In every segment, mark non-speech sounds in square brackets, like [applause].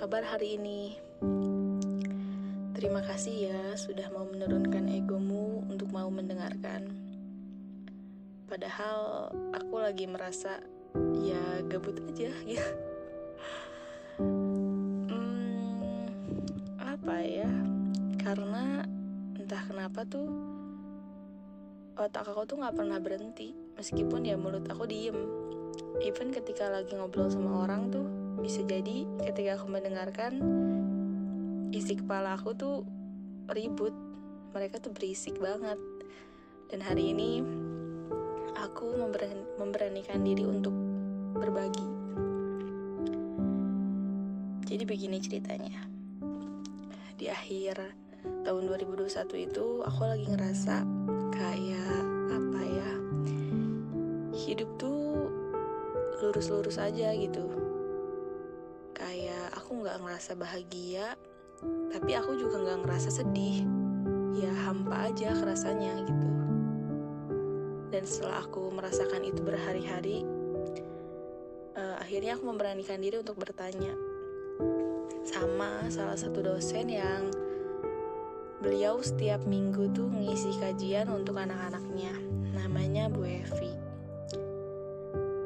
kabar hari ini? Terima kasih ya sudah mau menurunkan egomu untuk mau mendengarkan. Padahal aku lagi merasa ya gabut aja ya. [laughs] Hmm, apa ya? Karena entah kenapa tuh otak aku tuh nggak pernah berhenti meskipun ya mulut aku diem. Even ketika lagi ngobrol sama orang tuh bisa jadi ketika aku mendengarkan isi kepala aku tuh ribut. Mereka tuh berisik banget. Dan hari ini aku memberanikan diri untuk berbagi. Jadi begini ceritanya. Di akhir tahun 2021 itu aku lagi ngerasa kayak apa ya hidup tuh lurus-lurus aja gitu aku nggak ngerasa bahagia tapi aku juga nggak ngerasa sedih. Ya hampa aja rasanya gitu. Dan setelah aku merasakan itu berhari-hari uh, akhirnya aku memberanikan diri untuk bertanya. Sama salah satu dosen yang beliau setiap minggu tuh ngisi kajian untuk anak-anaknya namanya Bu Evi.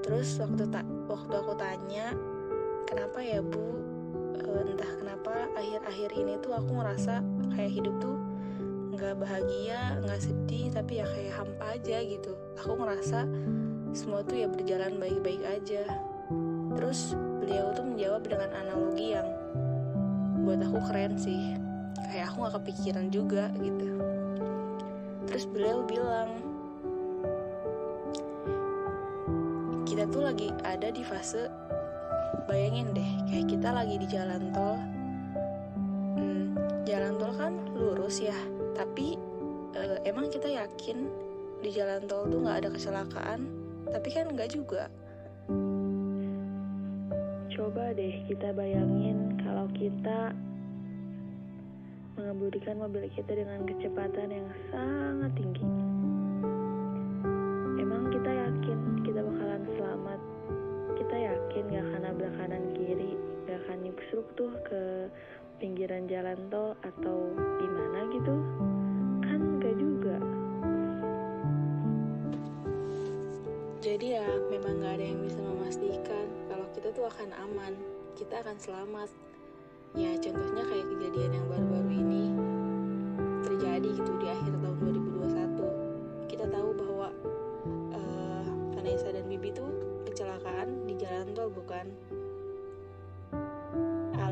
Terus waktu tak waktu aku tanya kenapa ya Bu entah kenapa akhir-akhir ini tuh aku ngerasa kayak hidup tuh nggak bahagia nggak sedih tapi ya kayak hampa aja gitu. Aku ngerasa semua tuh ya berjalan baik-baik aja. Terus beliau tuh menjawab dengan analogi yang buat aku keren sih. Kayak aku nggak kepikiran juga gitu. Terus beliau bilang kita tuh lagi ada di fase bayangin deh kayak kita lagi di jalan tol. Hmm, jalan tol kan lurus ya tapi uh, emang kita yakin di jalan tol tuh nggak ada kecelakaan? Tapi kan nggak juga. Coba deh kita bayangin kalau kita mengemudikan mobil kita dengan kecepatan yang sangat tinggi nyusruk tuh ke pinggiran jalan tol atau gimana gitu? Kan gak juga. Jadi ya memang gak ada yang bisa memastikan kalau kita tuh akan aman. Kita akan selamat. Ya contohnya kayak kejadian yang baru-baru ini terjadi gitu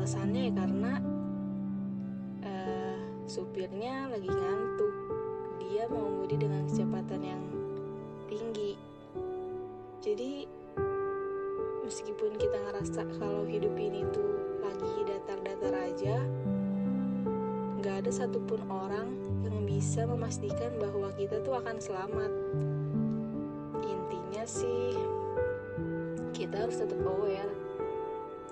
alasannya ya karena uh, supirnya lagi ngantuk. Dia mengemudi dengan kecepatan yang tinggi. Jadi meskipun kita ngerasa kalau hidup ini tuh lagi datar-datar aja nggak ada satupun orang yang bisa memastikan bahwa kita tuh akan selamat. Intinya sih kita harus tetap aware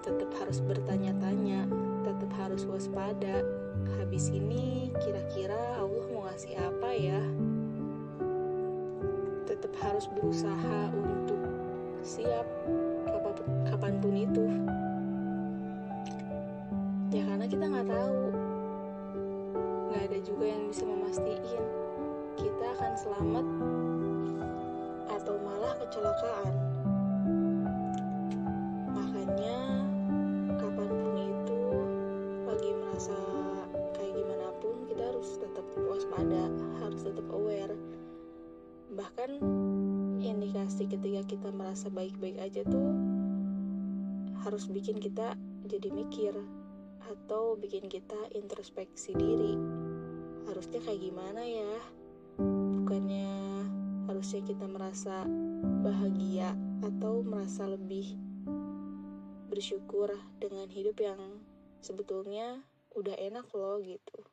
tetap harus bertanya-tanya tetap harus waspada. Habis ini kira-kira Allah mau ngasih apa ya? Tetap harus berusaha untuk siap kapan pun itu. Ya karena kita nggak tahu. Nggak ada juga yang bisa memastikan kita akan selamat atau malah kecelakaan bahkan indikasi ketika kita merasa baik-baik aja tuh harus bikin kita jadi mikir atau bikin kita introspeksi diri. Harusnya kayak gimana ya? Bukannya harusnya kita merasa bahagia atau merasa lebih bersyukur dengan hidup yang sebetulnya udah enak loh gitu